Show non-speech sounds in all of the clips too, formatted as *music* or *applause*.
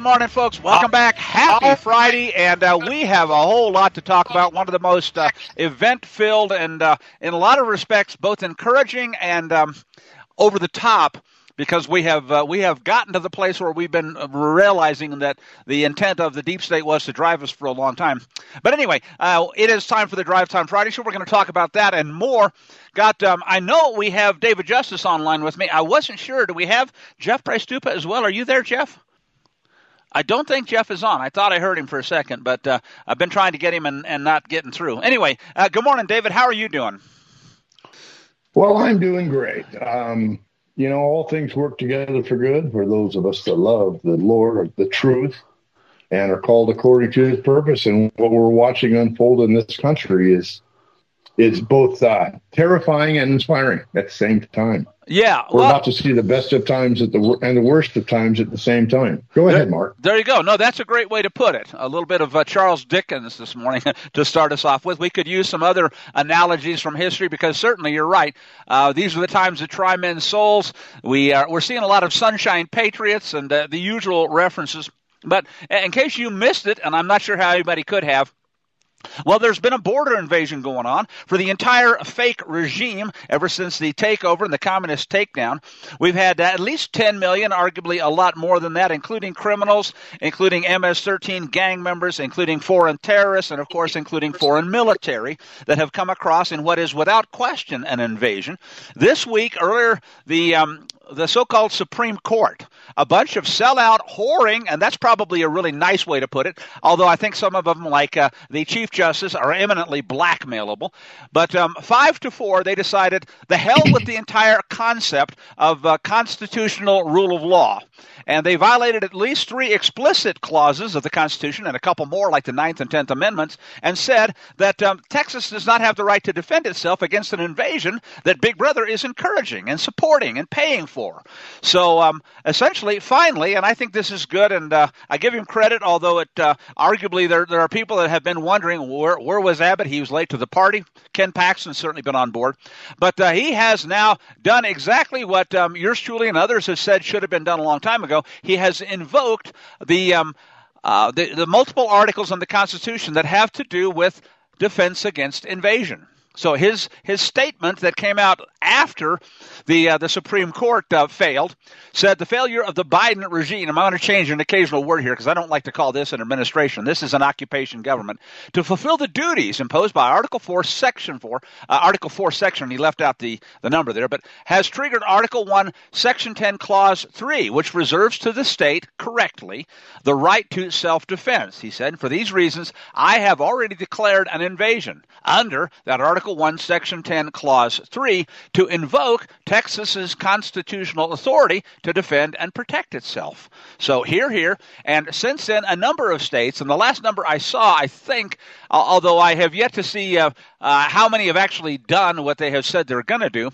Good morning, folks. Welcome back. Happy Friday, and uh, we have a whole lot to talk about. One of the most uh, event-filled and, uh, in a lot of respects, both encouraging and um, over the top because we have uh, we have gotten to the place where we've been realizing that the intent of the deep state was to drive us for a long time. But anyway, uh, it is time for the Drive Time Friday show. We're going to talk about that and more. Got um, I know we have David Justice online with me. I wasn't sure. Do we have Jeff Price Stupa as well? Are you there, Jeff? I don't think Jeff is on. I thought I heard him for a second, but uh, I've been trying to get him and, and not getting through. Anyway, uh, good morning, David. How are you doing? Well, I'm doing great. Um, you know, all things work together for good for those of us that love the Lord, the truth, and are called according to His purpose. And what we're watching unfold in this country is is both uh, terrifying and inspiring at the same time. Yeah, we're well, about to see the best of times at the and the worst of times at the same time. Go there, ahead, Mark. There you go. No, that's a great way to put it. A little bit of uh, Charles Dickens this morning *laughs* to start us off with. We could use some other analogies from history because certainly you're right. Uh, these are the times that try men's souls. We are we're seeing a lot of sunshine patriots and uh, the usual references. But in case you missed it, and I'm not sure how anybody could have, well, there's been a border invasion going on for the entire fake regime ever since the takeover and the communist takedown. We've had at least 10 million, arguably a lot more than that, including criminals, including MS 13 gang members, including foreign terrorists, and of course, including foreign military that have come across in what is without question an invasion. This week, earlier, the um, the so-called Supreme Court, a bunch of sellout whoring, and that's probably a really nice way to put it. Although I think some of them, like uh, the Chief Justice, are eminently blackmailable. But um, five to four, they decided the hell with the entire concept of uh, constitutional rule of law, and they violated at least three explicit clauses of the Constitution and a couple more, like the Ninth and Tenth Amendments, and said that um, Texas does not have the right to defend itself against an invasion that Big Brother is encouraging and supporting and paying for. So um, essentially, finally, and I think this is good, and uh, I give him credit, although it uh, arguably there there are people that have been wondering where where was Abbott? He was late to the party. Ken Paxton's certainly been on board, but uh, he has now done exactly what um, yours truly and others have said should have been done a long time ago. He has invoked the um, uh, the, the multiple articles in the Constitution that have to do with defense against invasion. So his his statement that came out after the uh, the Supreme Court uh, failed said the failure of the Biden regime. I'm going to change an occasional word here because I don't like to call this an administration. This is an occupation government to fulfill the duties imposed by Article Four, Section Four, uh, Article Four, Section. He left out the the number there, but has triggered Article One, Section Ten, Clause Three, which reserves to the state correctly the right to self defense. He said, for these reasons, I have already declared an invasion under that Article Article 1, Section 10, Clause 3 to invoke Texas's constitutional authority to defend and protect itself. So here, here, and since then, a number of states, and the last number I saw, I think, although I have yet to see uh, uh, how many have actually done what they have said they're going to do,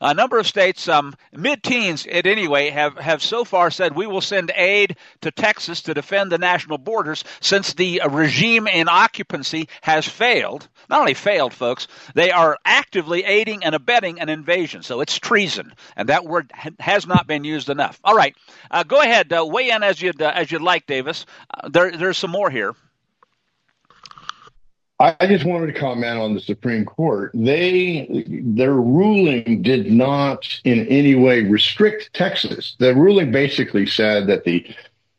a number of states, um, mid-teens at anyway, have, have so far said we will send aid to Texas to defend the national borders since the regime in occupancy has failed. Not only failed, folks, they are actively aiding and abetting an invasion. So it's treason, and that word has not been used enough. All right, uh, go ahead, uh, weigh in as you'd uh, as you'd like, Davis. Uh, there, there's some more here. I just wanted to comment on the Supreme Court. They their ruling did not in any way restrict Texas. The ruling basically said that the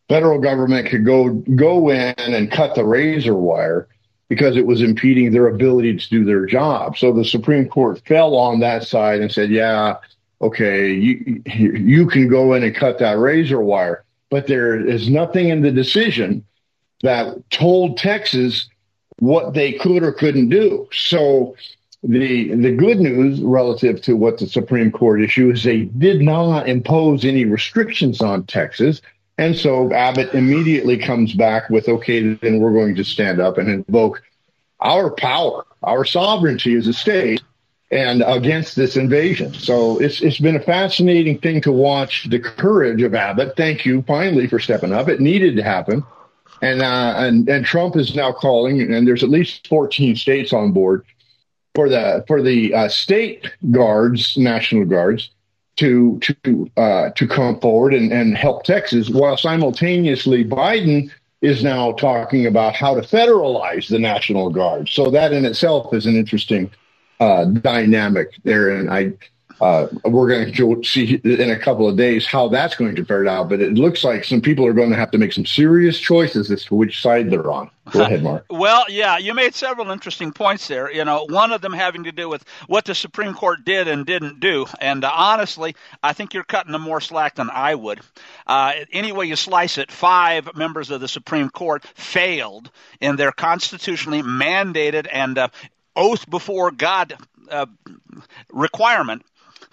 federal government could go go in and cut the razor wire because it was impeding their ability to do their job. So the Supreme Court fell on that side and said, "Yeah, okay, you you can go in and cut that razor wire." But there is nothing in the decision that told Texas what they could or couldn't do. So the the good news relative to what the Supreme Court issue is they did not impose any restrictions on Texas. And so Abbott immediately comes back with, okay, then we're going to stand up and invoke our power, our sovereignty as a state and against this invasion. So it's it's been a fascinating thing to watch the courage of Abbott. Thank you finally for stepping up. It needed to happen. And, uh, and, and Trump is now calling, and there's at least 14 states on board for the, for the uh, state guards, National Guards, to to uh, to come forward and, and help Texas, while simultaneously Biden is now talking about how to federalize the National Guard. So that in itself is an interesting uh, dynamic there, and I uh, we're going to see in a couple of days how that's going to fare out. But it looks like some people are going to have to make some serious choices as to which side they're on. Go ahead, Mark. *laughs* well, yeah, you made several interesting points there. You know, one of them having to do with what the Supreme Court did and didn't do. And uh, honestly, I think you're cutting them more slack than I would. Uh, any way you slice it, five members of the Supreme Court failed in their constitutionally mandated and uh, oath before God uh, requirement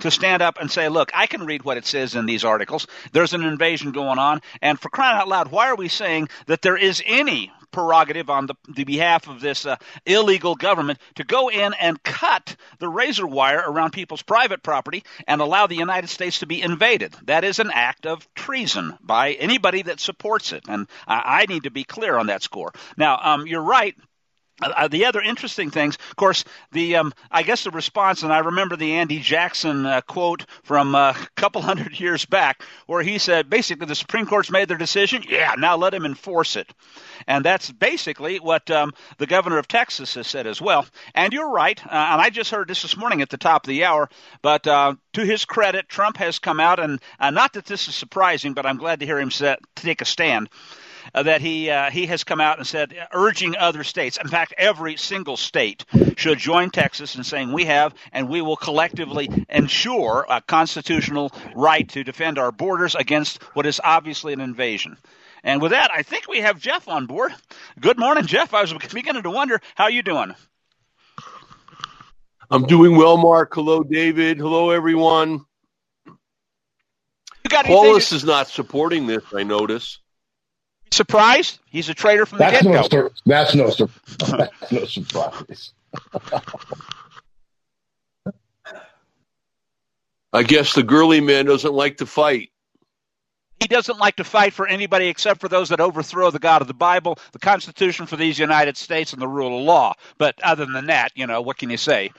to stand up and say, look, I can read what it says in these articles. There's an invasion going on. And for crying out loud, why are we saying that there is any prerogative on the, the behalf of this uh, illegal government to go in and cut the razor wire around people's private property and allow the United States to be invaded. That is an act of treason by anybody that supports it. And I, I need to be clear on that score. Now, um, you're right. Uh, uh, the other interesting things, of course, the um, I guess the response, and I remember the Andy Jackson uh, quote from uh, *laughs* a couple hundred years back, where he said, basically, the Supreme Court's made their decision. Yeah, now let him enforce it, and that's basically what um, the governor of Texas has said as well. And you're right, uh, and I just heard this this morning at the top of the hour. But uh, to his credit, Trump has come out, and not that this is surprising, but I'm glad to hear him set, take a stand that he uh, he has come out and said, urging other states, in fact, every single state should join Texas in saying we have and we will collectively ensure a constitutional right to defend our borders against what is obviously an invasion. And with that, I think we have Jeff on board. Good morning, Jeff. I was beginning to wonder how you doing. I'm doing well, Mark. Hello, David. Hello, everyone. Polis to- is not supporting this, I notice. Surprised? He's a traitor from the get go. No, that's no, that's no surprise. I guess the girly man doesn't like to fight. He doesn't like to fight for anybody except for those that overthrow the God of the Bible, the Constitution for these United States, and the rule of law. But other than that, you know, what can you say?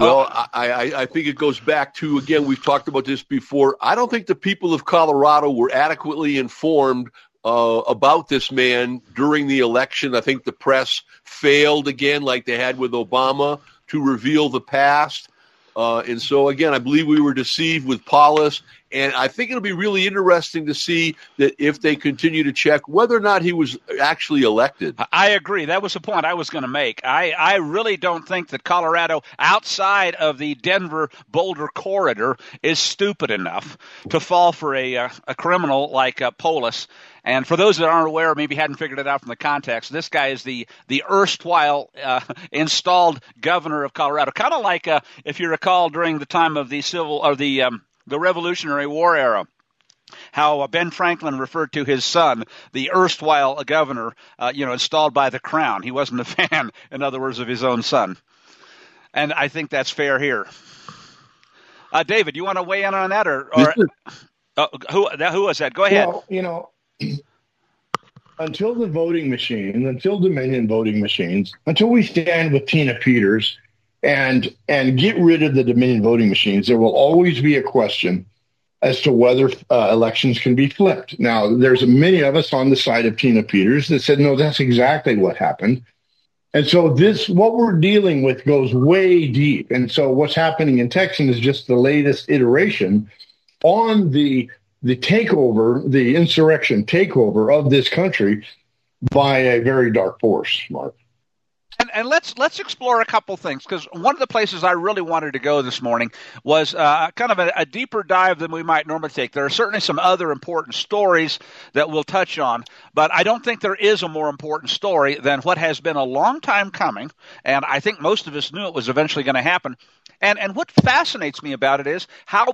Well, oh. I, I, I, think it goes back to, again, we've talked about this before. I don't think the people of Colorado were adequately informed uh, about this man during the election. I think the press failed again, like they had with Obama, to reveal the past. Uh, and so, again, I believe we were deceived with Polis and I think it'll be really interesting to see that if they continue to check whether or not he was actually elected. I agree. That was the point I was going to make. I, I really don't think that Colorado, outside of the Denver Boulder corridor, is stupid enough to fall for a, uh, a criminal like uh, Polis. And for those that aren't aware, maybe hadn't figured it out from the context, this guy is the the erstwhile uh, installed governor of Colorado, kind of like uh, if you recall during the time of the civil or the um, the Revolutionary War era how uh, Ben Franklin referred to his son, the erstwhile governor, uh, you know, installed by the crown. He wasn't a *laughs* fan, in other words, of his own son. And I think that's fair here. Uh, David, you want to weigh in on that, or, or uh, who who was that? Go ahead. Well, you know, *clears throat* until the voting machines, until Dominion voting machines, until we stand with Tina Peters and and get rid of the Dominion voting machines, there will always be a question as to whether uh, elections can be flipped. Now, there's many of us on the side of Tina Peters that said, no, that's exactly what happened. And so this, what we're dealing with goes way deep. And so what's happening in Texas is just the latest iteration on the, the takeover, the insurrection takeover of this country by a very dark force, Mark. And, let's let's explore a couple things because one of the places I really wanted to go this morning was uh, kind of a, a, deeper dive than we might normally take. There are certainly some other important stories that we'll touch on, but I don't think there is a more important story than what has been a long time coming, and I think most of us knew it was eventually going to happen. And and what fascinates me about it is how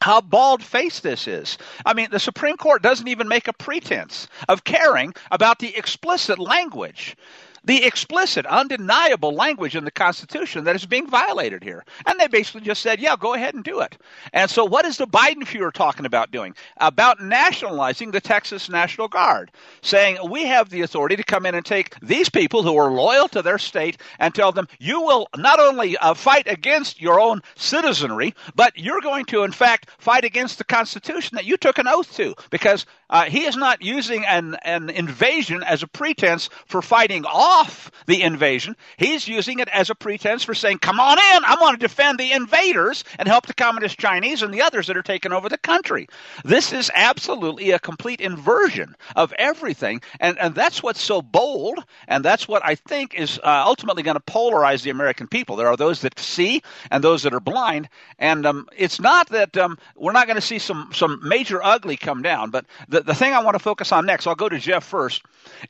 how bald faced this is. I mean, the Supreme Court doesn't even make a pretense of caring about the explicit language the explicit, undeniable language in the Constitution that is being violated here. And they basically just said, yeah, go ahead and do it. And so, what is the Biden Fuhrer talking about doing? About nationalizing the Texas National Guard, saying we have the authority to come in and take these people who are loyal to their state and tell them, you will not only uh, fight against your own citizenry, but you're going to, in fact, fight against the Constitution that you took an oath to, because uh, he is not using an, an invasion as a pretense for fighting off the invasion. He's using it as a pretense for saying, come on in, I want to defend the invaders and help the Communist Chinese and the others that are taking over the country. This is absolutely a complete inversion of everything. And, and that's what's so bold, and that's what I think is uh, ultimately going to polarize the American people. There are those that see and those that are blind. And um, it's not that um, we're not going to see some, some major ugly come down, but the, the thing I want to focus on next, I'll go to Jeff first,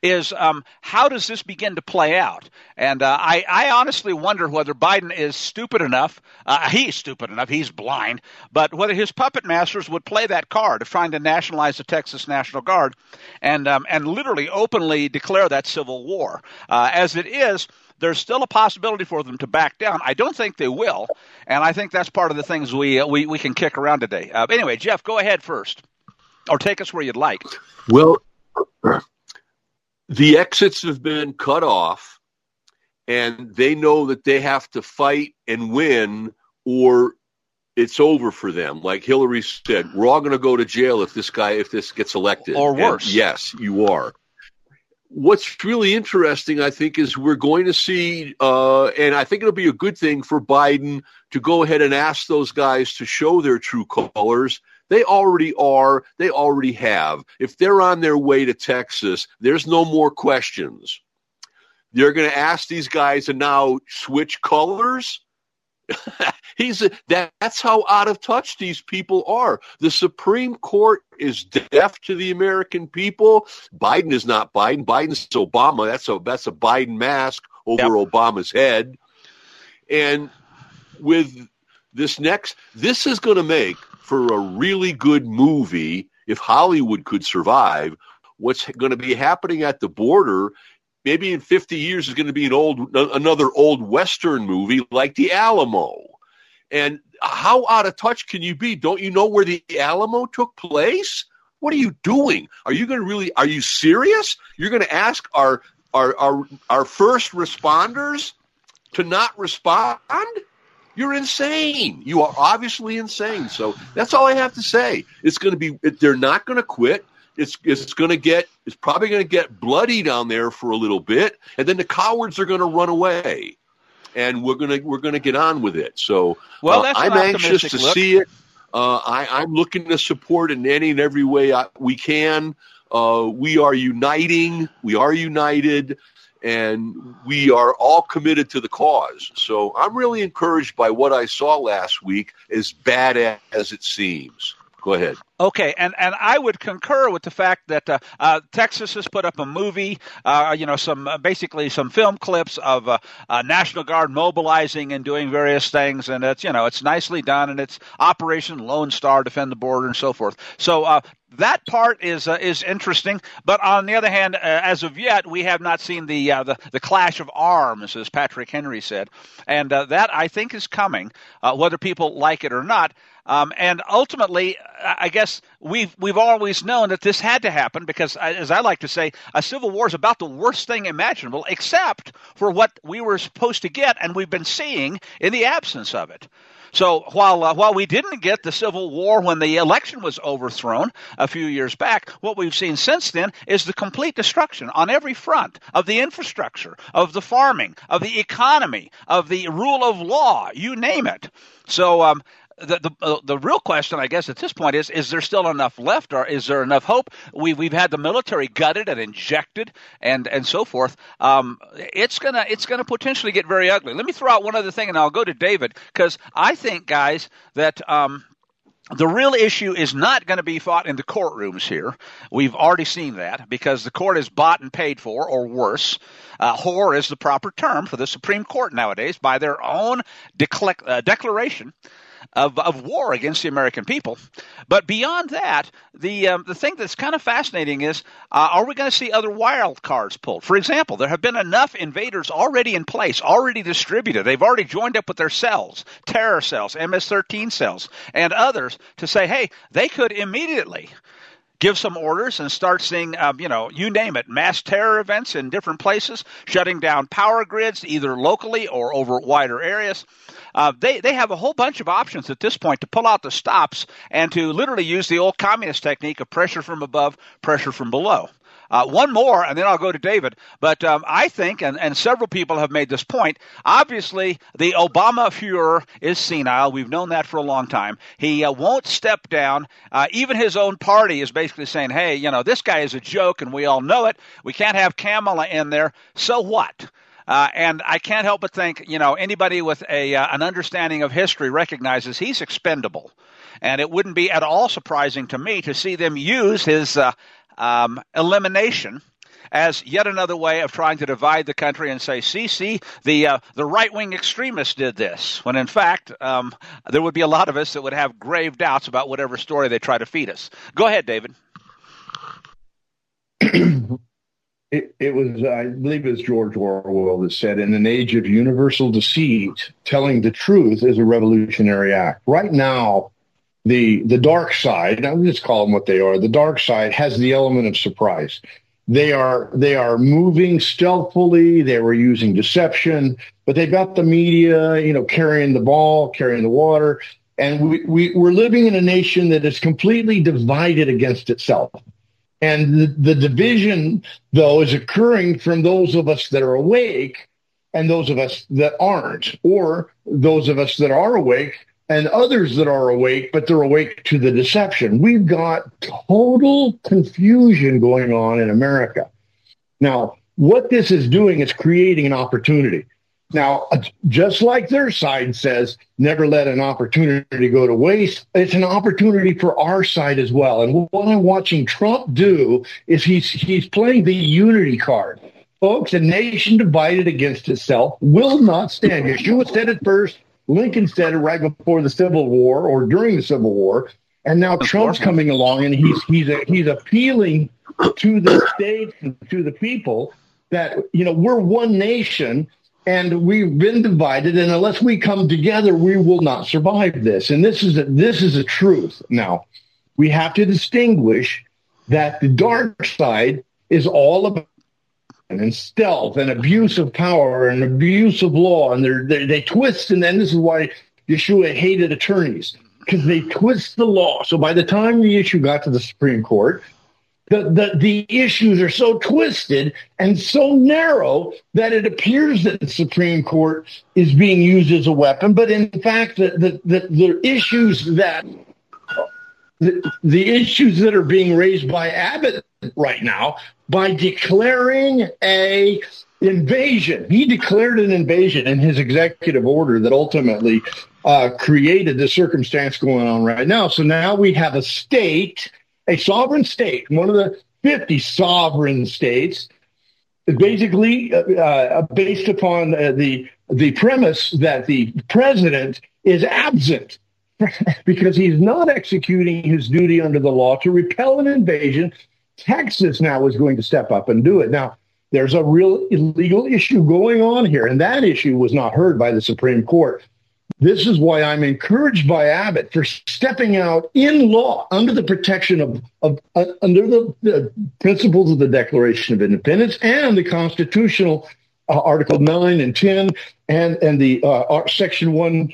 is um, how does this begin to play out? And uh, I, I honestly wonder whether Biden is stupid enough. Uh, he's stupid enough. He's blind. But whether his puppet masters would play that card of trying to nationalize the Texas National Guard and um, and literally openly declare that civil war. Uh, as it is, there's still a possibility for them to back down. I don't think they will, and I think that's part of the things we we, we can kick around today. Uh, anyway, Jeff, go ahead first, or take us where you'd like. Well, the exits have been cut off, and they know that they have to fight and win, or it's over for them. Like Hillary said, we're all going to go to jail if this guy, if this gets elected, or worse. And yes, you are. What's really interesting, I think, is we're going to see, uh, and I think it'll be a good thing for Biden to go ahead and ask those guys to show their true colors they already are. They already have. If they're on their way to Texas, there's no more questions. They're going to ask these guys to now switch colors. *laughs* He's a, that, that's how out of touch these people are. The Supreme Court is deaf to the American people. Biden is not Biden. Biden's Obama. That's a that's a Biden mask over yep. Obama's head. And with this next, this is going to make for a really good movie, if Hollywood could survive, what's going to be happening at the border maybe in 50 years is going to be an old another old western movie like the Alamo. And how out of touch can you be? Don't you know where the Alamo took place? What are you doing? Are you going to really are you serious? You're going to ask our our our, our first responders to not respond? You're insane. You are obviously insane. So that's all I have to say. It's going to be. They're not going to quit. It's it's going to get. It's probably going to get bloody down there for a little bit, and then the cowards are going to run away, and we're gonna we're going to get on with it. So well, uh, I'm anxious to look. see it. Uh, I, I'm looking to support in any and every way I, we can. Uh, we are uniting. We are united and we are all committed to the cause. So I'm really encouraged by what I saw last week, as bad as it seems. Go ahead. Okay, and, and I would concur with the fact that uh, uh, Texas has put up a movie, uh, you know, some uh, basically some film clips of uh, uh, National Guard mobilizing and doing various things, and it's you know it's nicely done, and it's Operation Lone Star, defend the border, and so forth. So that part is uh, is interesting, but on the other hand, uh, as of yet, we have not seen the uh, the, the clash of arms, as Patrick Henry said, and that I think is coming, whether people like it or not. Um, and ultimately, I guess we've we've always known that this had to happen because, as I like to say, a civil war is about the worst thing imaginable, except for what we were supposed to get, and we've been seeing in the absence of it. So while uh, while we didn't get the Civil War when the election was overthrown a few years back, what we've seen since then is the complete destruction on every front of the infrastructure, of the farming, of the economy, of the rule of law, you name it. So um, the the, uh, the real question, I guess, at this point is: Is there still enough left, or is there enough hope? We we've had the military gutted and injected, and and so forth. Um, it's gonna it's gonna potentially get very ugly. Let me throw out one other thing, and I'll go to David because I think, guys, that. Um, the real issue is not going to be fought in the courtrooms here. We've already seen that because the court is bought and paid for, or worse. Uh, whore is the proper term for the Supreme Court nowadays by their own decla- uh, declaration of, of war against the American people. But beyond that, the um, the thing that's kind of fascinating is uh, are we going to see other wild cards pulled? For example, there have been enough invaders already in place, already distributed. They've already joined up with their cells, terror cells, MS-13 cells, and others to say, hey, they could immediately give some orders and start seeing, um, you know, you name it, mass terror events in different places, shutting down power grids either locally or over wider areas. Uh, they they have a whole bunch of options at this point to pull out the stops and to literally use the old communist technique of pressure from above, pressure from below. Uh, one more, and then I'll go to David. But um, I think, and, and several people have made this point, obviously the Obama Fuhrer is senile. We've known that for a long time. He uh, won't step down. Uh, even his own party is basically saying, hey, you know, this guy is a joke, and we all know it. We can't have Kamala in there. So what? Uh, and I can't help but think, you know, anybody with a uh, an understanding of history recognizes he's expendable, and it wouldn't be at all surprising to me to see them use his uh, um, elimination as yet another way of trying to divide the country and say, see, see, the uh, the right wing extremists did this. When in fact, um, there would be a lot of us that would have grave doubts about whatever story they try to feed us. Go ahead, David. *clears throat* It, it, was, I believe it was George Orwell that said, in an age of universal deceit, telling the truth is a revolutionary act. Right now, the the dark side, I'll just call them what they are. The dark side has the element of surprise. They are they are moving stealthily. They were using deception, but they've got the media, you know, carrying the ball, carrying the water, and we, we we're living in a nation that is completely divided against itself. And the, the division, though, is occurring from those of us that are awake and those of us that aren't, or those of us that are awake and others that are awake, but they're awake to the deception. We've got total confusion going on in America. Now, what this is doing is creating an opportunity. Now, just like their side says, never let an opportunity go to waste, it's an opportunity for our side as well. And what I'm watching Trump do is he's, he's playing the unity card. Folks, a nation divided against itself will not stand. Yeshua said it first. Lincoln said it right before the Civil War or during the Civil War, and now Trump's coming along and he's he's a, he's appealing to the states and to the people that you know we're one nation and we've been divided and unless we come together we will not survive this and this is a, this is a truth now we have to distinguish that the dark side is all about and stealth and abuse of power and abuse of law. And they're, they they twist. And then this is why Yeshua hated attorneys because they twist the law. So by the time the issue got to the Supreme Court, the, the, the issues are so twisted and so narrow that it appears that the Supreme Court is being used as a weapon. But in fact, the, the, the, the issues that the, the issues that are being raised by Abbott right now by declaring a invasion. He declared an invasion in his executive order that ultimately uh, created the circumstance going on right now. So now we have a state, a sovereign state, one of the 50 sovereign states, basically uh, uh, based upon uh, the the premise that the president is absent *laughs* because he's not executing his duty under the law to repel an invasion Texas now is going to step up and do it. Now, there's a real illegal issue going on here, and that issue was not heard by the Supreme Court. This is why I'm encouraged by Abbott for stepping out in law under the protection of, of uh, under the, the, principles of the Declaration of Independence and the constitutional uh, Article 9 and 10 and, and the uh, Section 1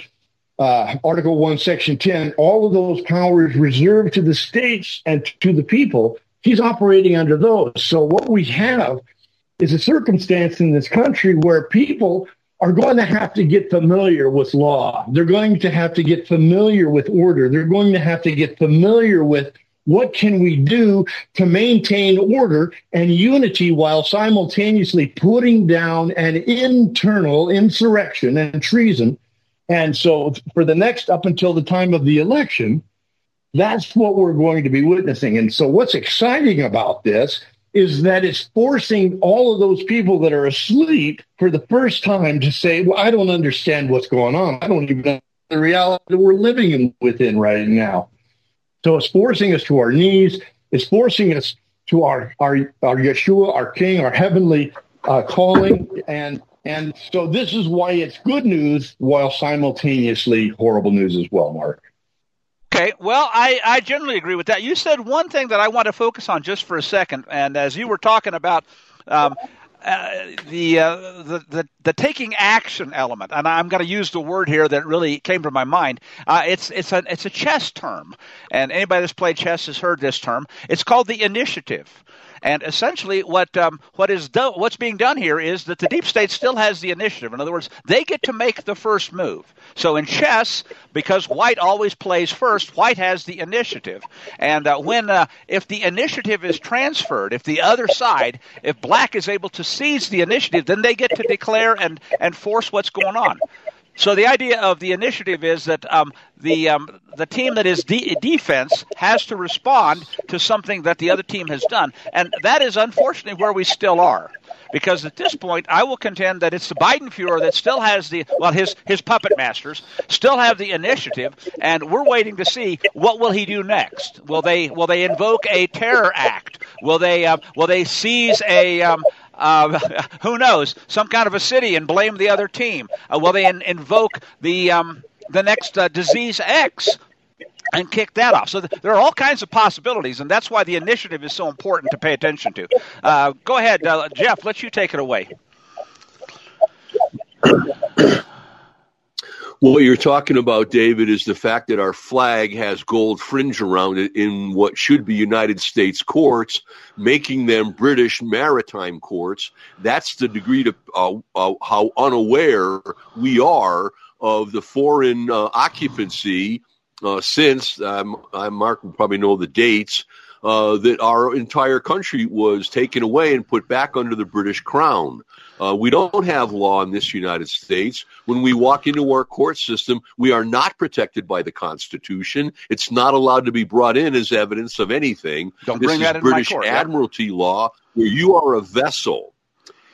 uh, Article 1, Section 10, all of those powers reserved to the states and to the people He's operating under those. So what we have is a circumstance in this country where people are going to have to get familiar with law. They're going to have to get familiar with order. They're going to have to get familiar with what can we do to maintain order and unity while simultaneously putting down an internal insurrection and treason. And so for the next up until the time of the election, that's what we're going to be witnessing. And so, what's exciting about this is that it's forcing all of those people that are asleep for the first time to say, Well, I don't understand what's going on. I don't even know the reality that we're living within right now. So it's forcing us to our knees. It's forcing us to our our our Yeshua, our King, our heavenly uh, calling, and and so this is why it's good news while simultaneously horrible news as well, Mark. Okay, well, I, I generally agree with that. You said one thing that I want to focus on just for a second, and as you were talking about um, uh, the, uh, the, the the taking action element, and I'm going to use the word here that really came to my mind. Uh, it's it's a it's a chess term, and anybody that's played chess has heard this term. It's called the initiative. And essentially, what um, what is do- what's being done here is that the deep state still has the initiative. In other words, they get to make the first move. So in chess, because white always plays first, white has the initiative. And uh, when uh, if the initiative is transferred, if the other side, if black is able to seize the initiative, then they get to declare and and force what's going on. So the idea of the initiative is that um, the um, the team that is de- defense has to respond to something that the other team has done, and that is unfortunately where we still are. Because at this point, I will contend that it's the Biden Fuhrer that still has the well, his his puppet masters still have the initiative, and we're waiting to see what will he do next. Will they will they invoke a terror act? Will they uh, will they seize a um, uh, *laughs* who knows, some kind of a city and blame the other team? Uh, will they in, invoke the um, the next uh, disease X and kick that off? So th- there are all kinds of possibilities, and that's why the initiative is so important to pay attention to. Uh, go ahead, uh, Jeff. Let you take it away. What you're talking about, David, is the fact that our flag has gold fringe around it in what should be United States courts, making them British maritime courts. That's the degree to uh, uh, how unaware we are of the foreign uh, occupancy uh, since um, Mark will probably know the dates. Uh, that our entire country was taken away and put back under the British Crown. Uh, we don't have law in this United States. When we walk into our court system, we are not protected by the Constitution. It's not allowed to be brought in as evidence of anything. Don't this bring is that in British court, Admiralty yeah. law, where you are a vessel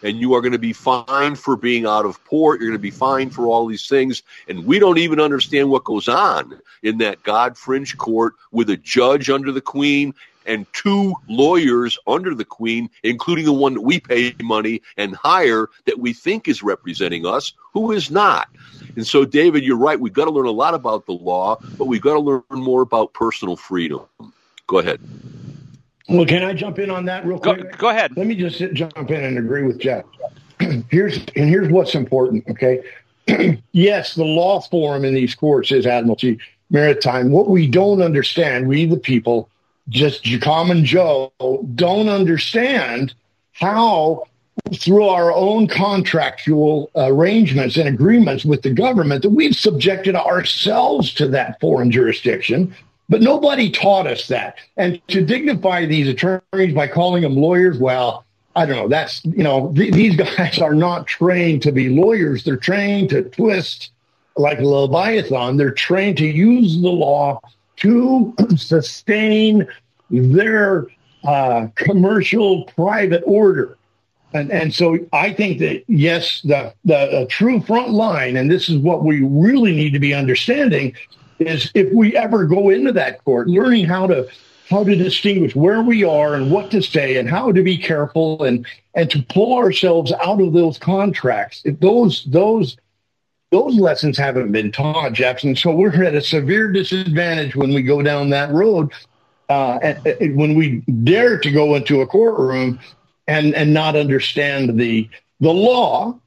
and you are going to be fined for being out of port. You're going to be fined for all these things. And we don't even understand what goes on in that God fringe court with a judge under the Queen and two lawyers under the Queen, including the one that we pay money and hire that we think is representing us, who is not. And so, David, you're right. We've got to learn a lot about the law, but we've got to learn more about personal freedom. Go ahead. Well, can I jump in on that real quick? Go, ahead. Let me just jump in and agree with Jeff. *clears throat* here's and here's what's important. Okay, *clears throat* yes, the law form in these courts is admiralty maritime. What we don't understand, we the people, just common Joe, don't understand how through our own contractual arrangements and agreements with the government that we've subjected ourselves to that foreign jurisdiction. But nobody taught us that. And to dignify these attorneys by calling them lawyers, well, I don't know. That's, you know, th- these guys are not trained to be lawyers. They're trained to twist like Leviathan. They're trained to use the law to sustain their uh, commercial private order. And, and so I think that, yes, the, the true front line, and this is what we really need to be understanding, is if we ever go into that court, learning how to how to distinguish where we are and what to say and how to be careful and and to pull ourselves out of those contracts. If those those those lessons haven't been taught, Jackson. So we're at a severe disadvantage when we go down that road. Uh, and, and when we dare to go into a courtroom and and not understand the the law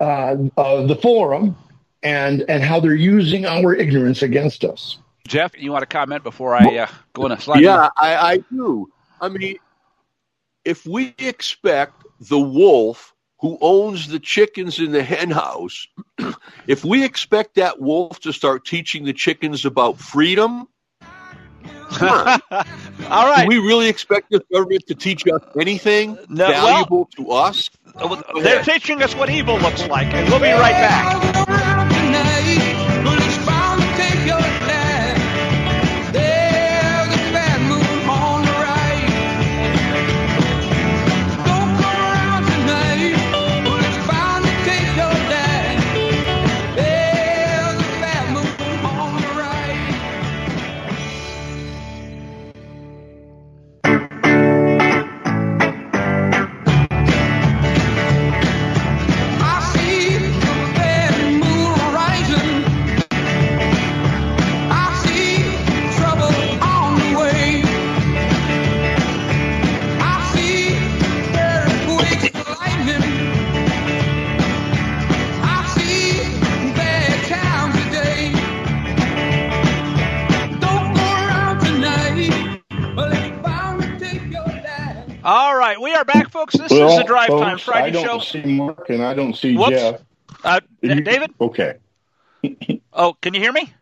uh, of the forum and and how they're using our ignorance against us. Jeff, you want to comment before I uh, go on a slide? Yeah, I, I do. I mean, if we expect the wolf who owns the chickens in the hen house, *clears throat* if we expect that wolf to start teaching the chickens about freedom, *laughs* All right. Do we really expect the government to teach us anything No, valuable to us? Uh, they're teaching us what evil looks like, and we'll be right back. This well, is the Drive folks, Time Friday show. I don't see Mark and I don't see Whoops. Jeff. Uh, you, David? Okay. *laughs* oh, can you hear me?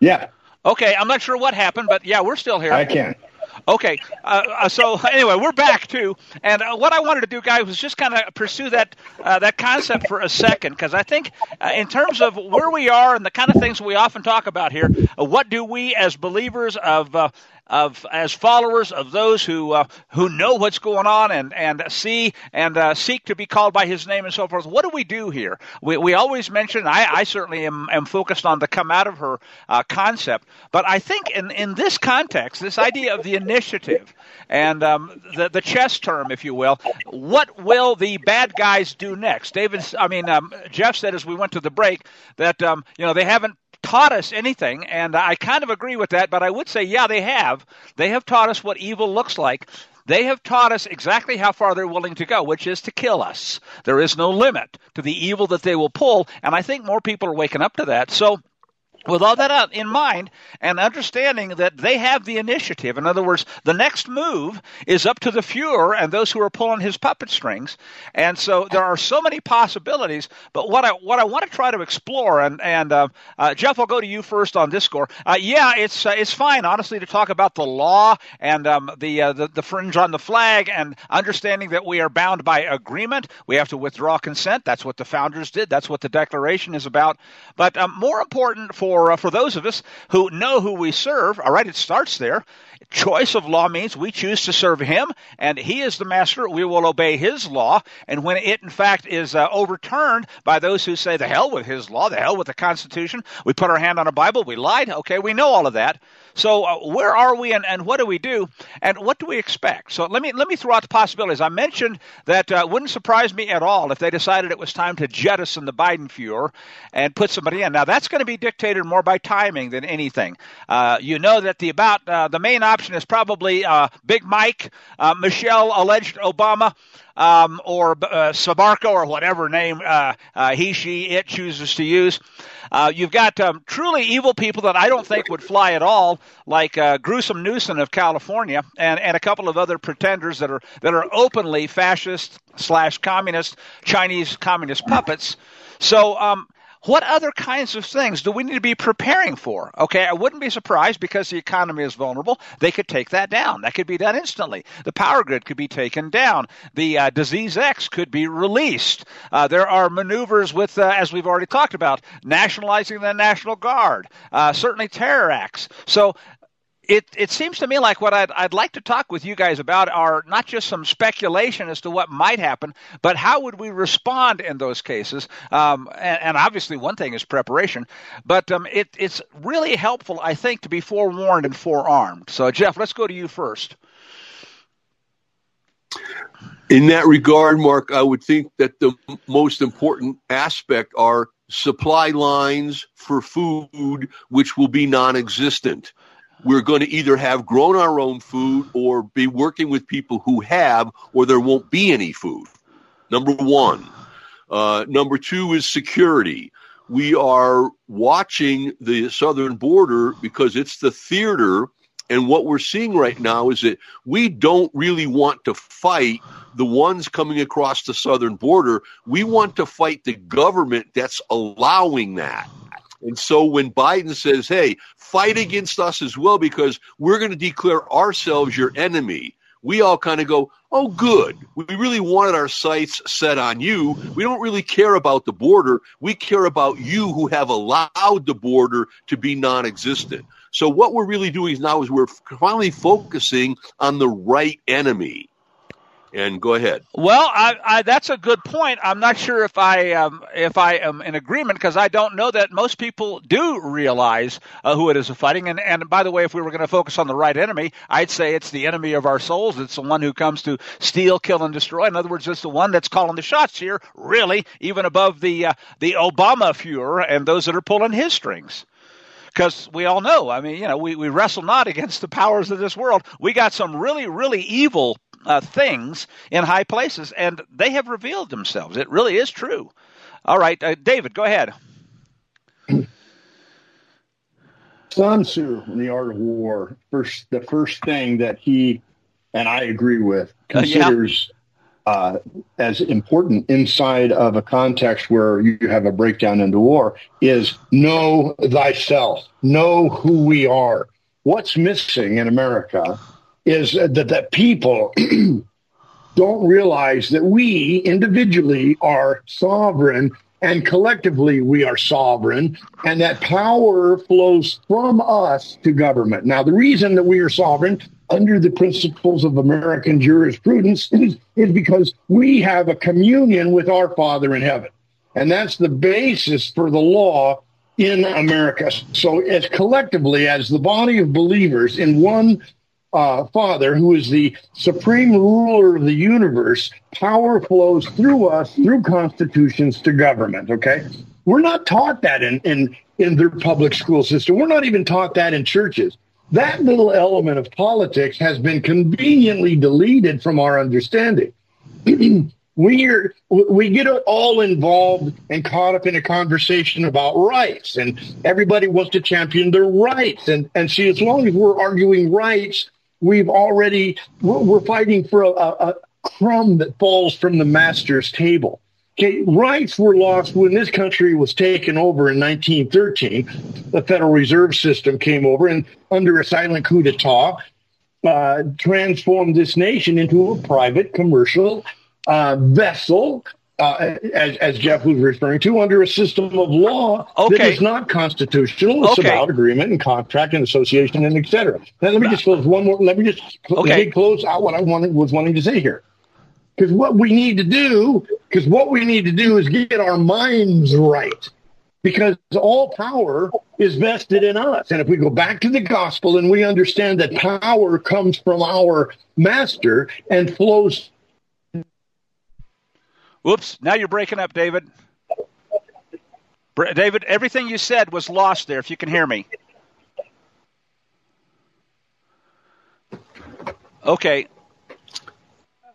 Yeah. Okay, I'm not sure what happened, but yeah, we're still here. I can. Okay, uh, uh, so anyway, we're back too, and uh, what I wanted to do, guys, was just kind of pursue that uh, that concept for a second, because I think, uh, in terms of where we are and the kind of things we often talk about here, uh, what do we as believers of of as followers of those who uh, who know what's going on and and see and uh, seek to be called by His name and so forth. What do we do here? We we always mention. I, I certainly am, am focused on the come out of her uh, concept, but I think in in this context, this idea of the initiative and um, the the chess term, if you will, what will the bad guys do next? David, I mean um, Jeff said as we went to the break that um, you know they haven't taught us anything, and I kind of agree with that, but I would say, yeah, they have. They have taught us what evil looks like. They have taught us exactly how far they're willing to go, which is to kill us. There is no limit to the evil that they will pull, and I think more people are waking up to that. So, with all that in mind and understanding that they have the initiative. In other words, the next move is up to the Fuhrer and those who are pulling his puppet strings. And so there are so many possibilities. But what I what I want to try to explore, and and uh, uh, Jeff, I'll go to you first on this score. Uh, yeah, it's uh, it's fine, honestly, to talk about the law and um, the, uh, the the fringe on the flag and understanding that we are bound by agreement. We have to withdraw consent. That's what the founders did. That's what the Declaration is about. But um, more important for for uh, for those of us who know who we serve. All right, it starts there. Choice of law means we choose to serve Him, and He is the master. We will obey His law. And when it, in fact, is uh, overturned by those who say, the hell with His law, the hell with the Constitution, we put our hand on a Bible, we lied. Okay, we know all of that. So uh, where are we, and, and what do we do, and what do we expect? So let me let me throw out the possibilities. I mentioned that uh, wouldn't surprise me at all if they decided it was time to jettison the Biden Fuhrer and put somebody in. Now that's going to be dictated more by timing than anything. Uh, you know that the about uh, the main is probably uh, Big Mike, uh, Michelle alleged Obama um, or uh, Sabarko or whatever name uh, uh, he, she, it chooses to use. Uh, you've got um, truly evil people that I don't think would fly at all, like Gruesome Newsom of California, and, and a couple of other pretenders that are that are openly fascist slash communist Chinese communist puppets. So um, what other kinds of things do we need to be preparing for? Okay, I wouldn't be surprised because the economy is vulnerable. They could take that down. That could be done instantly. The power grid could be taken down. The uh, disease X could be released. Uh, there are maneuvers with, uh, as we've already talked about, nationalizing the National Guard, uh, certainly terror acts. So it it seems to me like what I'd I'd like to talk with you guys about are not just some speculation as to what might happen, but how would we respond in those cases? Um, and, and, obviously, one thing is preparation, but um, it it's really helpful, I think, to be forewarned and forearmed. So, Jeff, let's go to you first. In that regard, Mark, I would think that the most important aspect are supply lines for food, which will be non-existent we're going to either have grown our own food or be working with people who have, or there won't be any food. Number one. Uh, number two is security. We are watching the southern border because it's the theater. And what we're seeing right now is that we don't really want to fight the ones coming across the southern border. We want to fight the government that's allowing that. And so when Biden says, hey, fight against us as well because we're going to declare ourselves your enemy, we all kind of go, oh, good. We really wanted our sights set on you. We don't really care about the border. We care about you who have allowed the border to be non existent. So what we're really doing now is we're finally focusing on the right enemy and go ahead. Well, I, I, that's a good point. I'm not sure if I um, if I am in agreement because I don't know that most people do realize uh, who it is fighting. And and by the way, if we were going to focus on the right enemy, I'd say it's the enemy of our souls. It's the one who comes to steal, kill, and destroy. In other words, it's the one that's calling the shots here. Really, even above the uh, the Obama Fuhrer and those that are pulling his strings because we all know, I mean, you know, we, we wrestle not against the powers of this world. We got some really, really evil uh, things in high places, and they have revealed themselves. It really is true. All right, uh, David, go ahead. Sun Tzu in the Art of War, first the first thing that he and I agree with, considers uh, yeah. uh, as important inside of a context where you have a breakdown into war is know thyself, know who we are. What's missing in America is that, that people *clears throat* don't realize that we individually are sovereign and collectively we are sovereign and that power flows from us to government. Now, the reason that we are sovereign under the principles of American jurisprudence is, *clears throat* is because we have a communion with our Father in heaven. And that's the basis for the law in America. So, as collectively, as the body of believers in one uh, Father, who is the supreme ruler of the universe, power flows through us, through constitutions to government. Okay. We're not taught that in, in, in their public school system. We're not even taught that in churches. That little element of politics has been conveniently deleted from our understanding. *clears throat* we are, we get all involved and caught up in a conversation about rights and everybody wants to champion their rights and and see as long as we're arguing rights we've already we're fighting for a, a crumb that falls from the master's table. Okay, rights were lost when this country was taken over in 1913. The Federal Reserve System came over and, under a silent coup d'etat, uh, transformed this nation into a private commercial uh, vessel uh, as, as, Jeff was referring to, under a system of law okay. that is not constitutional. It's okay. about agreement and contract and association and et cetera. Now, let me just close one more. Let me just okay. let me close out what I wanted, was wanting to say here. Because what we need to do, because what we need to do is get our minds right. Because all power is vested in us. And if we go back to the gospel and we understand that power comes from our master and flows Whoops! Now you're breaking up, David. David, everything you said was lost there. If you can hear me. Okay.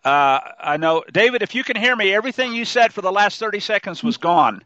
Uh, I know, David. If you can hear me, everything you said for the last thirty seconds was gone.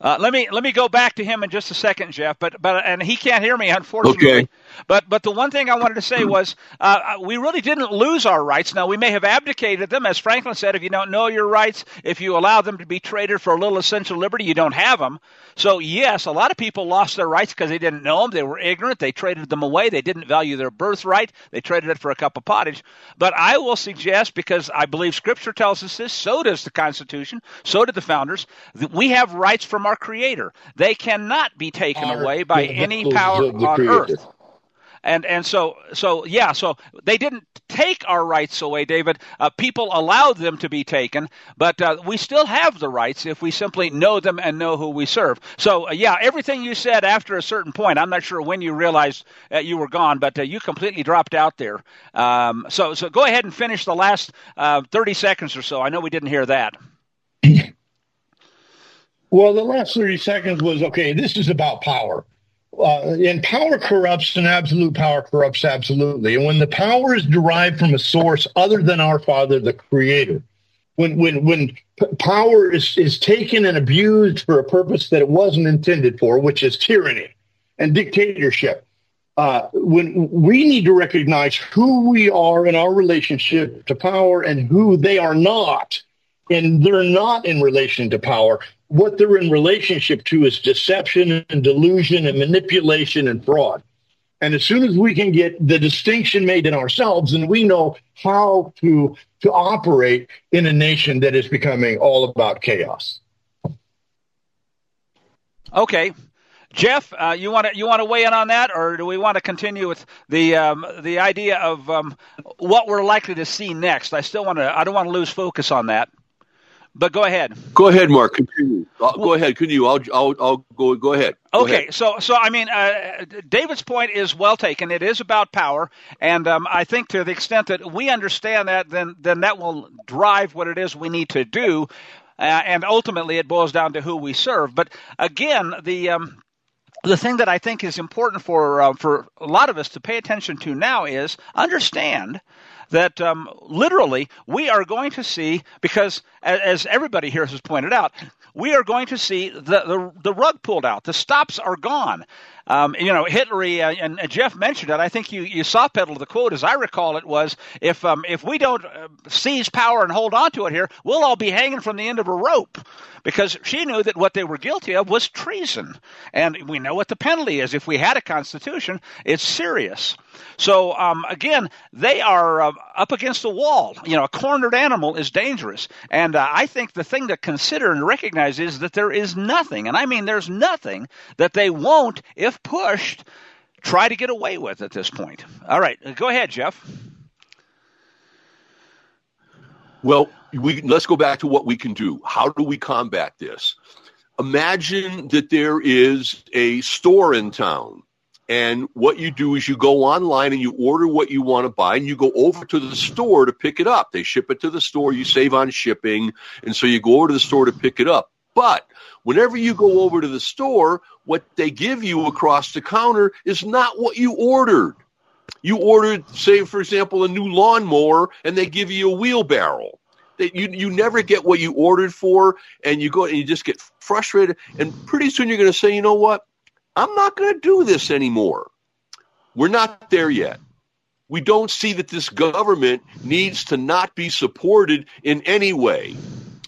Uh, let me let me go back to him in just a second, Jeff. But but and he can't hear me, unfortunately. Okay. But but the one thing I wanted to say *clears throat* was uh, uh, we really didn't lose our rights. Now we may have abdicated them, as Franklin said. If you don't know your rights, if you allow them to be traded for a little essential liberty, you don't have them. So yes, a lot of people lost their rights because they didn't know them. They were ignorant. They traded them away. They didn't value their birthright. They traded it for a cup of pottage. But I will suggest, because I believe Scripture tells us this, so does the Constitution, so did the founders, that we have rights from our Creator. They cannot be taken our, away by any power on creator. earth and and so so yeah so they didn't take our rights away david. Uh, people allowed them to be taken but uh, we still have the rights if we simply know them and know who we serve. So uh, yeah everything you said after a certain point i'm not sure when you realized uh, you were gone but uh, you completely dropped out there. Um, so so go ahead and finish the last uh, 30 seconds or so. I know we didn't hear that well the last 30 seconds was okay this is about power uh, and power corrupts and absolute power corrupts absolutely. And when the power is derived from a source other than our Father, the Creator, when when when p- power is is taken and abused for a purpose that it wasn't intended for, which is tyranny and dictatorship, uh, when we need to recognize who we are in our relationship to power and who they are not, and they're not in relation to power what they're in relationship to is deception and delusion and manipulation and fraud. And as soon as we can get the distinction made in ourselves, and we know how to to operate in a nation that is becoming all about chaos. Okay, Jeff, uh, you want to you want to weigh in on that, or do we want to continue with the um, the idea of um, what we're likely to see next? I still want to. I don't want to lose focus on that. But go ahead. Go ahead, Mark. Continue. Uh, go ahead. Continue. I'll, I'll, I'll go. Go ahead. Go okay. Ahead. So, so I mean, uh, David's point is well taken. It is about power, and um, I think to the extent that we understand that, then then that will drive what it is we need to do, uh, and ultimately it boils down to who we serve. But again, the um, the thing that I think is important for uh, for a lot of us to pay attention to now is understand that um, literally we are going to see, because as everybody here has pointed out, we are going to see the, the, the rug pulled out. The stops are gone. Um, you know, Hitler uh, and, Jeff mentioned it. I think you you saw pedal the quote, as I recall it, was if um, if we don't uh, seize power and hold on to it here, we'll all be hanging from the end of a rope because she knew that what they were guilty of was treason. And we know what the penalty is. If we had a constitution, it's serious. So, um, again, they are uh, up against a wall. You know, a cornered animal is dangerous. And uh, I think the thing to consider and recognize is that there is nothing, and I mean there's nothing, that they won't, pushed, try to get away with at this point. All right, uh, go ahead, Jeff. Well, we, let's go back to what we can do. How do we combat this? Imagine that there is a store in town, and what you do is you go online and you order what you want to buy, and you go over to the store to pick it up. They ship it to the store, you save on shipping, and so you go over to the store to pick it up. But whenever you go over to the store, what they give you across the counter is not what you ordered. You ordered, say, for example, a new lawnmower, and they give you a wheelbarrow. That you you never get what you ordered for, and you go and you just get frustrated, and pretty soon you're going to say, you know what, I'm not going to do this anymore. We're not there yet. We don't see that this government needs to not be supported in any way.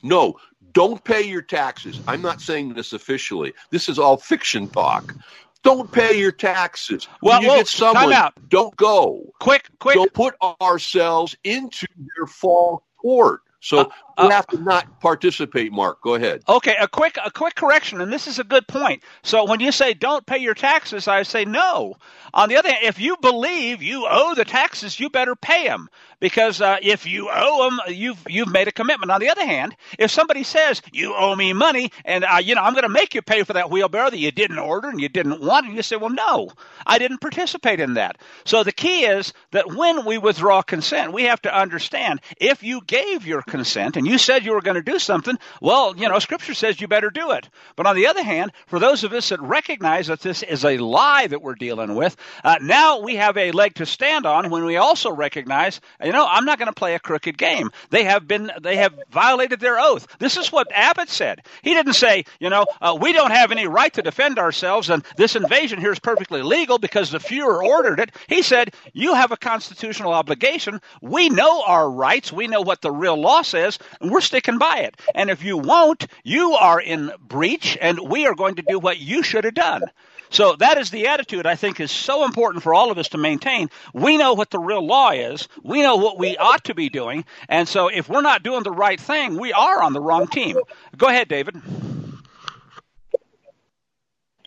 No, don't pay your taxes. I'm not saying this officially. This is all fiction talk. Don't pay your taxes. Well, when you well, get someone, out. don't go. Quick, quick. Don't put ourselves into their fall court. So uh, uh, have to not participate. Mark, go ahead. Okay, a quick a quick correction, and this is a good point. So when you say don't pay your taxes, I say no. On the other hand, if you believe you owe the taxes, you better pay them because uh, if you owe them, you've you've made a commitment. On the other hand, if somebody says you owe me money and uh, you know I'm going to make you pay for that wheelbarrow that you didn't order and you didn't want, and you say, well, no, I didn't participate in that. So the key is that when we withdraw consent, we have to understand if you gave your consent and you said you were going to do something, well, you know, Scripture says you better do it. But on the other hand, for those of us that recognize that this is a lie that we're dealing with, uh, now we have a leg to stand on when we also recognize, you know, I'm not going to play a crooked game. They have been, they have violated their oath. This is what Abbott said. He didn't say, you know, uh, we don't have any right to defend ourselves, and this invasion here is perfectly legal because the Fuhrer ordered it. He said, you have a constitutional obligation. We know our rights. We know what the real law says, and we're sticking by it. And if you won't, you are in breach, and we are going to do what you should have done. So that is the attitude I think is so important for all of us to maintain. We know what the real law is. We know what we ought to be doing. And so if we're not doing the right thing, we are on the wrong team. Go ahead, David.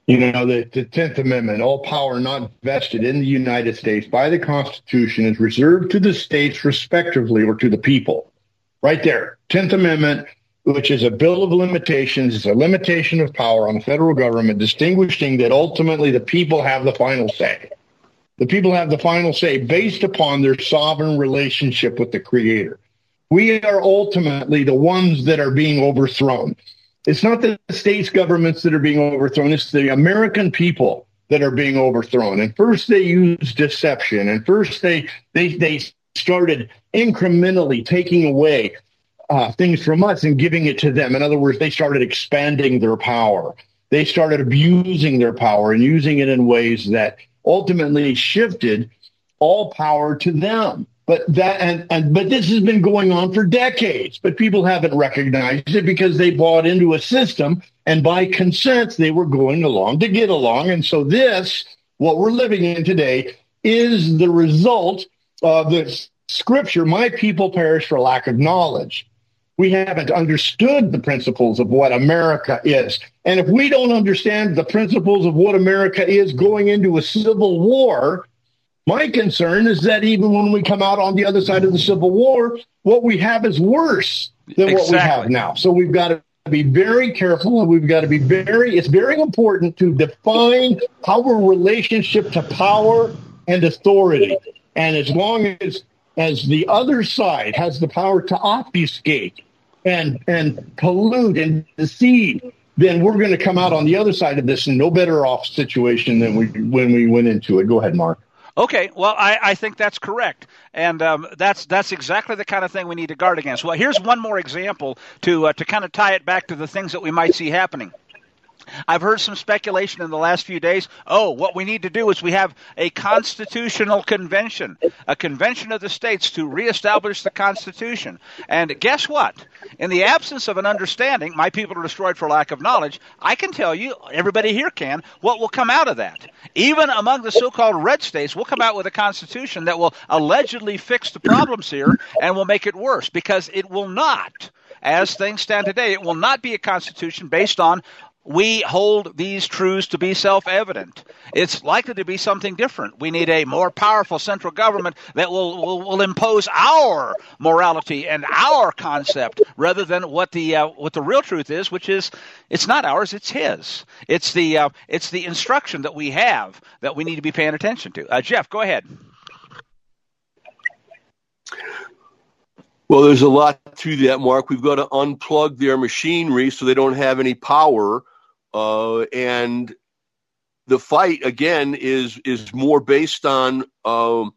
You know, the, the 10th Amendment, all power not vested in the United States by the Constitution is reserved to the states respectively or to the people. Right there. 10th Amendment, which is a bill of limitations, it's a limitation of power on the federal government, distinguishing that ultimately the people have the final say. The people have the final say based upon their sovereign relationship with the Creator. We are ultimately the ones that are being overthrown. It's not the states governments that are being overthrown, it's the American people that are being overthrown. And first they use deception, and first they they they started incrementally taking away uh, things from us and giving it to them. In other words, they started expanding their power. They started abusing their power and using it in ways that ultimately shifted all power to them. But that and, and but this has been going on for decades, but people haven't recognized it because they bought into a system and by consent they were going along to get along. And so this, what we're living in today, is the result of the scripture, my people perish for lack of knowledge we haven't understood the principles of what America is. And if we don't understand the principles of what America is going into a civil war, my concern is that even when we come out on the other side of the civil war, what we have is worse than exactly. what we have now. So we've got to be very careful and we've got to be very, it's very important to define our relationship to power and authority. And as long as as the other side has the power to obfuscate and and pollute and deceive, then we're going to come out on the other side of this in no better off situation than we when we went into it. Go ahead, Mark. Okay, well, I, I think that's correct, and um, that's that's exactly the kind of thing we need to guard against. Well, here's one more example to uh, to kind of tie it back to the things that we might see happening. I've heard some speculation in the last few days. Oh, what we need to do is we have a constitutional convention, a convention of the states to reestablish the Constitution. And guess what? In the absence of an understanding, my people are destroyed for lack of knowledge. I can tell you, everybody here can, what will come out of that. Even among the so called red states, we'll come out with a Constitution that will allegedly fix the problems here and will make it worse because it will not as things stand today, it will not be a constitution based on we hold these truths to be self evident. It's likely to be something different. We need a more powerful central government that will, will, will impose our morality and our concept rather than what the, uh, what the real truth is, which is it's not ours, it's his. It's the, uh, it's the instruction that we have that we need to be paying attention to. Uh, Jeff, go ahead. Well, there's a lot to that, Mark. We've got to unplug their machinery so they don't have any power. Uh, and the fight again is is more based on um,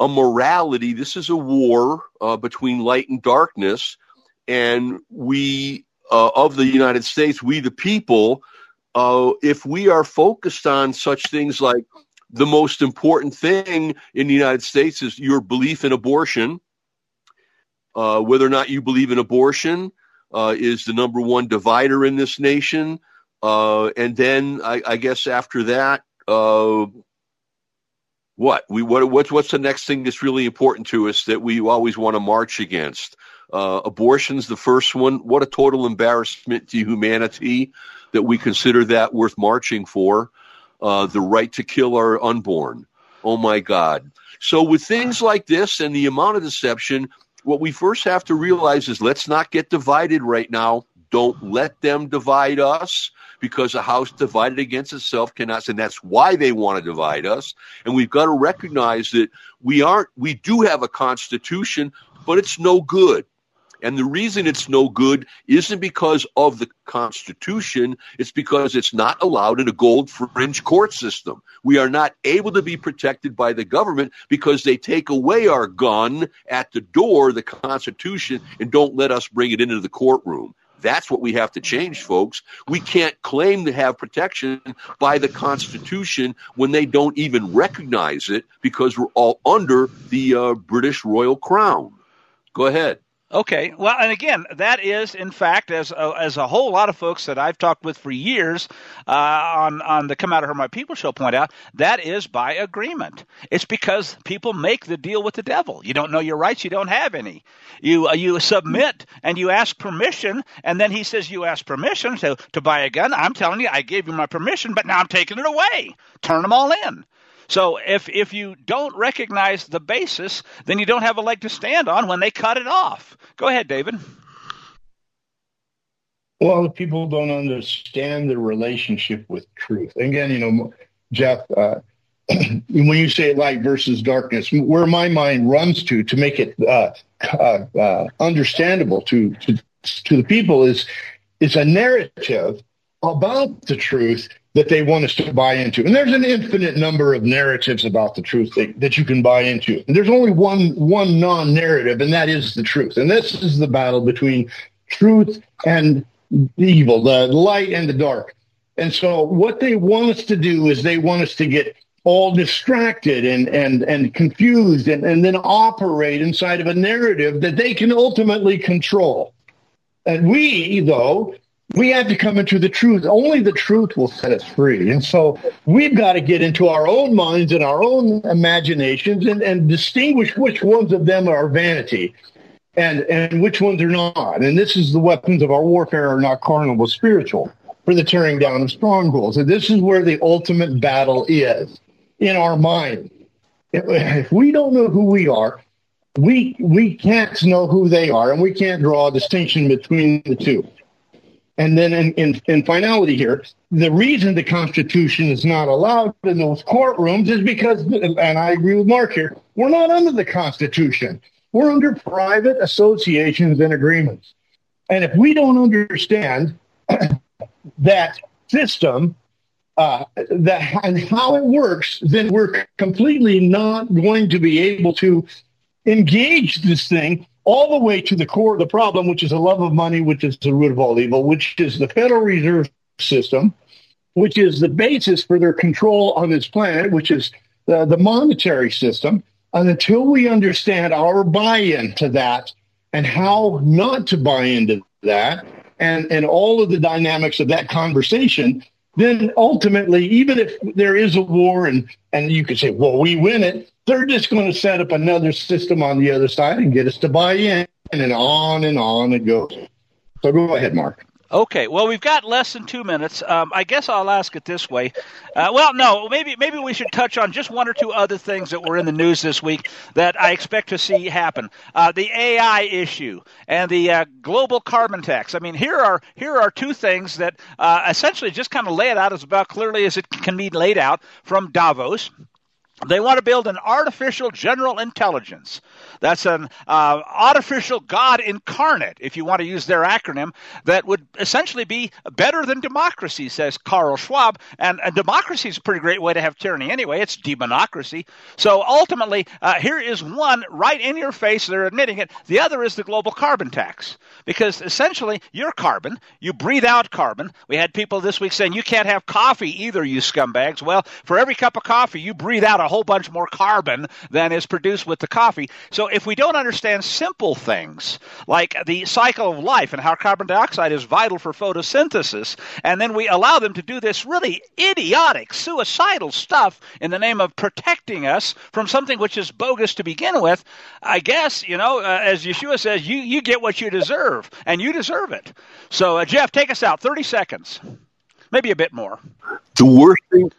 a morality. This is a war uh, between light and darkness, and we uh, of the United States, we the people, uh, if we are focused on such things like the most important thing in the United States is your belief in abortion uh, whether or not you believe in abortion uh, is the number one divider in this nation. Uh, and then I, I, guess after that, uh, what we what what's what's the next thing that's really important to us that we always want to march against? Uh, abortion's the first one. What a total embarrassment to humanity that we consider that worth marching for. Uh, the right to kill our unborn. Oh my God. So with things like this and the amount of deception, what we first have to realize is let's not get divided right now. Don't let them divide us because a house divided against itself cannot and that's why they want to divide us and we've got to recognize that we aren't we do have a constitution but it's no good and the reason it's no good isn't because of the Constitution, it's because it's not allowed in a gold fringe court system. We are not able to be protected by the government because they take away our gun at the door, the Constitution, and don't let us bring it into the courtroom. That's what we have to change, folks. We can't claim to have protection by the Constitution when they don't even recognize it because we're all under the uh, British royal crown. Go ahead. Okay, well, and again, that is, in fact, as a, as a whole lot of folks that I've talked with for years uh, on on the Come Out of Her My People show point out, that is by agreement. It's because people make the deal with the devil. You don't know your rights, you don't have any. You uh, you submit and you ask permission, and then he says you ask permission to to buy a gun. I'm telling you, I gave you my permission, but now I'm taking it away. Turn them all in. So if if you don't recognize the basis, then you don't have a leg to stand on when they cut it off. Go ahead, David. Well, people don't understand the relationship with truth. Again, you know, Jeff, uh, *clears throat* when you say light versus darkness, where my mind runs to to make it uh, uh, uh understandable to, to to the people is is a narrative about the truth that they want us to buy into. And there's an infinite number of narratives about the truth that, that you can buy into. And there's only one one non-narrative, and that is the truth. And this is the battle between truth and evil, the light and the dark. And so what they want us to do is they want us to get all distracted and and and confused and, and then operate inside of a narrative that they can ultimately control. And we, though, we have to come into the truth. Only the truth will set us free. And so we've got to get into our own minds and our own imaginations and, and distinguish which ones of them are vanity and, and which ones are not. And this is the weapons of our warfare are not carnal but spiritual for the tearing down of strongholds. And this is where the ultimate battle is in our mind. If we don't know who we are, we we can't know who they are, and we can't draw a distinction between the two. And then in, in, in, finality here, the reason the Constitution is not allowed in those courtrooms is because, and I agree with Mark here, we're not under the Constitution. We're under private associations and agreements. And if we don't understand *clears throat* that system, uh, that and how it works, then we're completely not going to be able to engage this thing all the way to the core of the problem, which is the love of money, which is the root of all evil, which is the Federal Reserve system, which is the basis for their control on this planet, which is the, the monetary system. And until we understand our buy in to that and how not to buy into that and, and all of the dynamics of that conversation, then ultimately, even if there is a war and, and you could say, well, we win it, they're just going to set up another system on the other side and get us to buy in and on and on it goes. So go ahead, Mark. Okay, well, we've got less than two minutes. Um, I guess I'll ask it this way. Uh, well, no, maybe maybe we should touch on just one or two other things that were in the news this week that I expect to see happen. Uh, the AI issue and the uh, global carbon tax. I mean, here are here are two things that uh, essentially just kind of lay it out as about clearly as it can be laid out from Davos. They want to build an artificial general intelligence. That's an uh, artificial God incarnate, if you want to use their acronym, that would essentially be better than democracy, says Carl Schwab. And, and democracy is a pretty great way to have tyranny anyway. It's demonocracy. So ultimately, uh, here is one right in your face. They're admitting it. The other is the global carbon tax. Because essentially, you're carbon. You breathe out carbon. We had people this week saying, you can't have coffee either, you scumbags. Well, for every cup of coffee, you breathe out a whole bunch more carbon than is produced with the coffee. So if we don't understand simple things like the cycle of life and how carbon dioxide is vital for photosynthesis, and then we allow them to do this really idiotic, suicidal stuff in the name of protecting us from something which is bogus to begin with, I guess, you know, uh, as Yeshua says, you, you get what you deserve, and you deserve it. So, uh, Jeff, take us out. 30 seconds. Maybe a bit more. The worst thing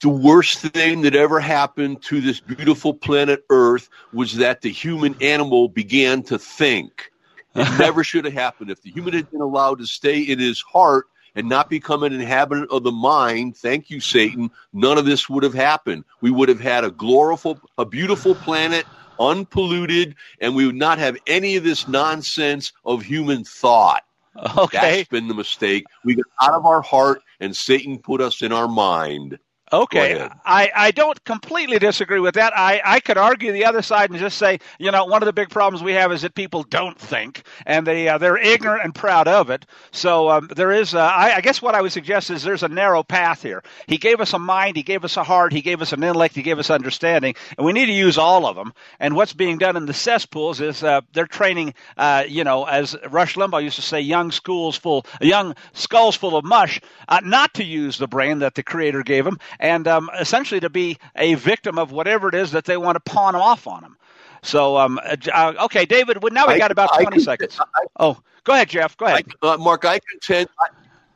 the worst thing that ever happened to this beautiful planet Earth was that the human animal began to think. It *laughs* never should have happened. If the human had been allowed to stay in his heart and not become an inhabitant of the mind, thank you, Satan, none of this would have happened. We would have had a glorious, a beautiful planet, unpolluted, and we would not have any of this nonsense of human thought. Okay. That's been the mistake. We got out of our heart, and Satan put us in our mind. Okay, I, I don't completely disagree with that. I, I could argue the other side and just say, you know, one of the big problems we have is that people don't think, and they uh, they're ignorant and proud of it. So um, there is, uh, I, I guess, what I would suggest is there's a narrow path here. He gave us a mind, he gave us a heart, he gave us an intellect, he gave us understanding, and we need to use all of them. And what's being done in the cesspools is uh, they're training, uh, you know, as Rush Limbaugh used to say, young schools full, young skulls full of mush, uh, not to use the brain that the Creator gave them and um, essentially to be a victim of whatever it is that they want to pawn off on them. So, um, uh, okay, David. Now we got about twenty seconds. I, oh, go ahead, Jeff. Go ahead, uh, Mark. I contend. I,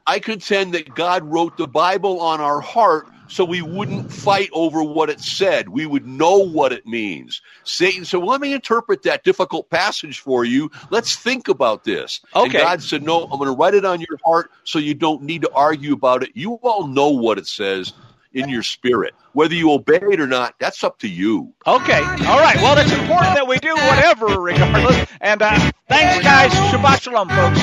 I contend that God wrote the Bible on our heart so we wouldn't fight over what it said. We would know what it means. Satan said, well, let me interpret that difficult passage for you. Let's think about this. Okay. And God said, no, I'm going to write it on your heart so you don't need to argue about it. You all know what it says in your spirit. Whether you obey it or not, that's up to you. Okay. All right. Well, it's important that we do whatever, regardless. And uh, thanks, guys. Shabbat shalom, folks.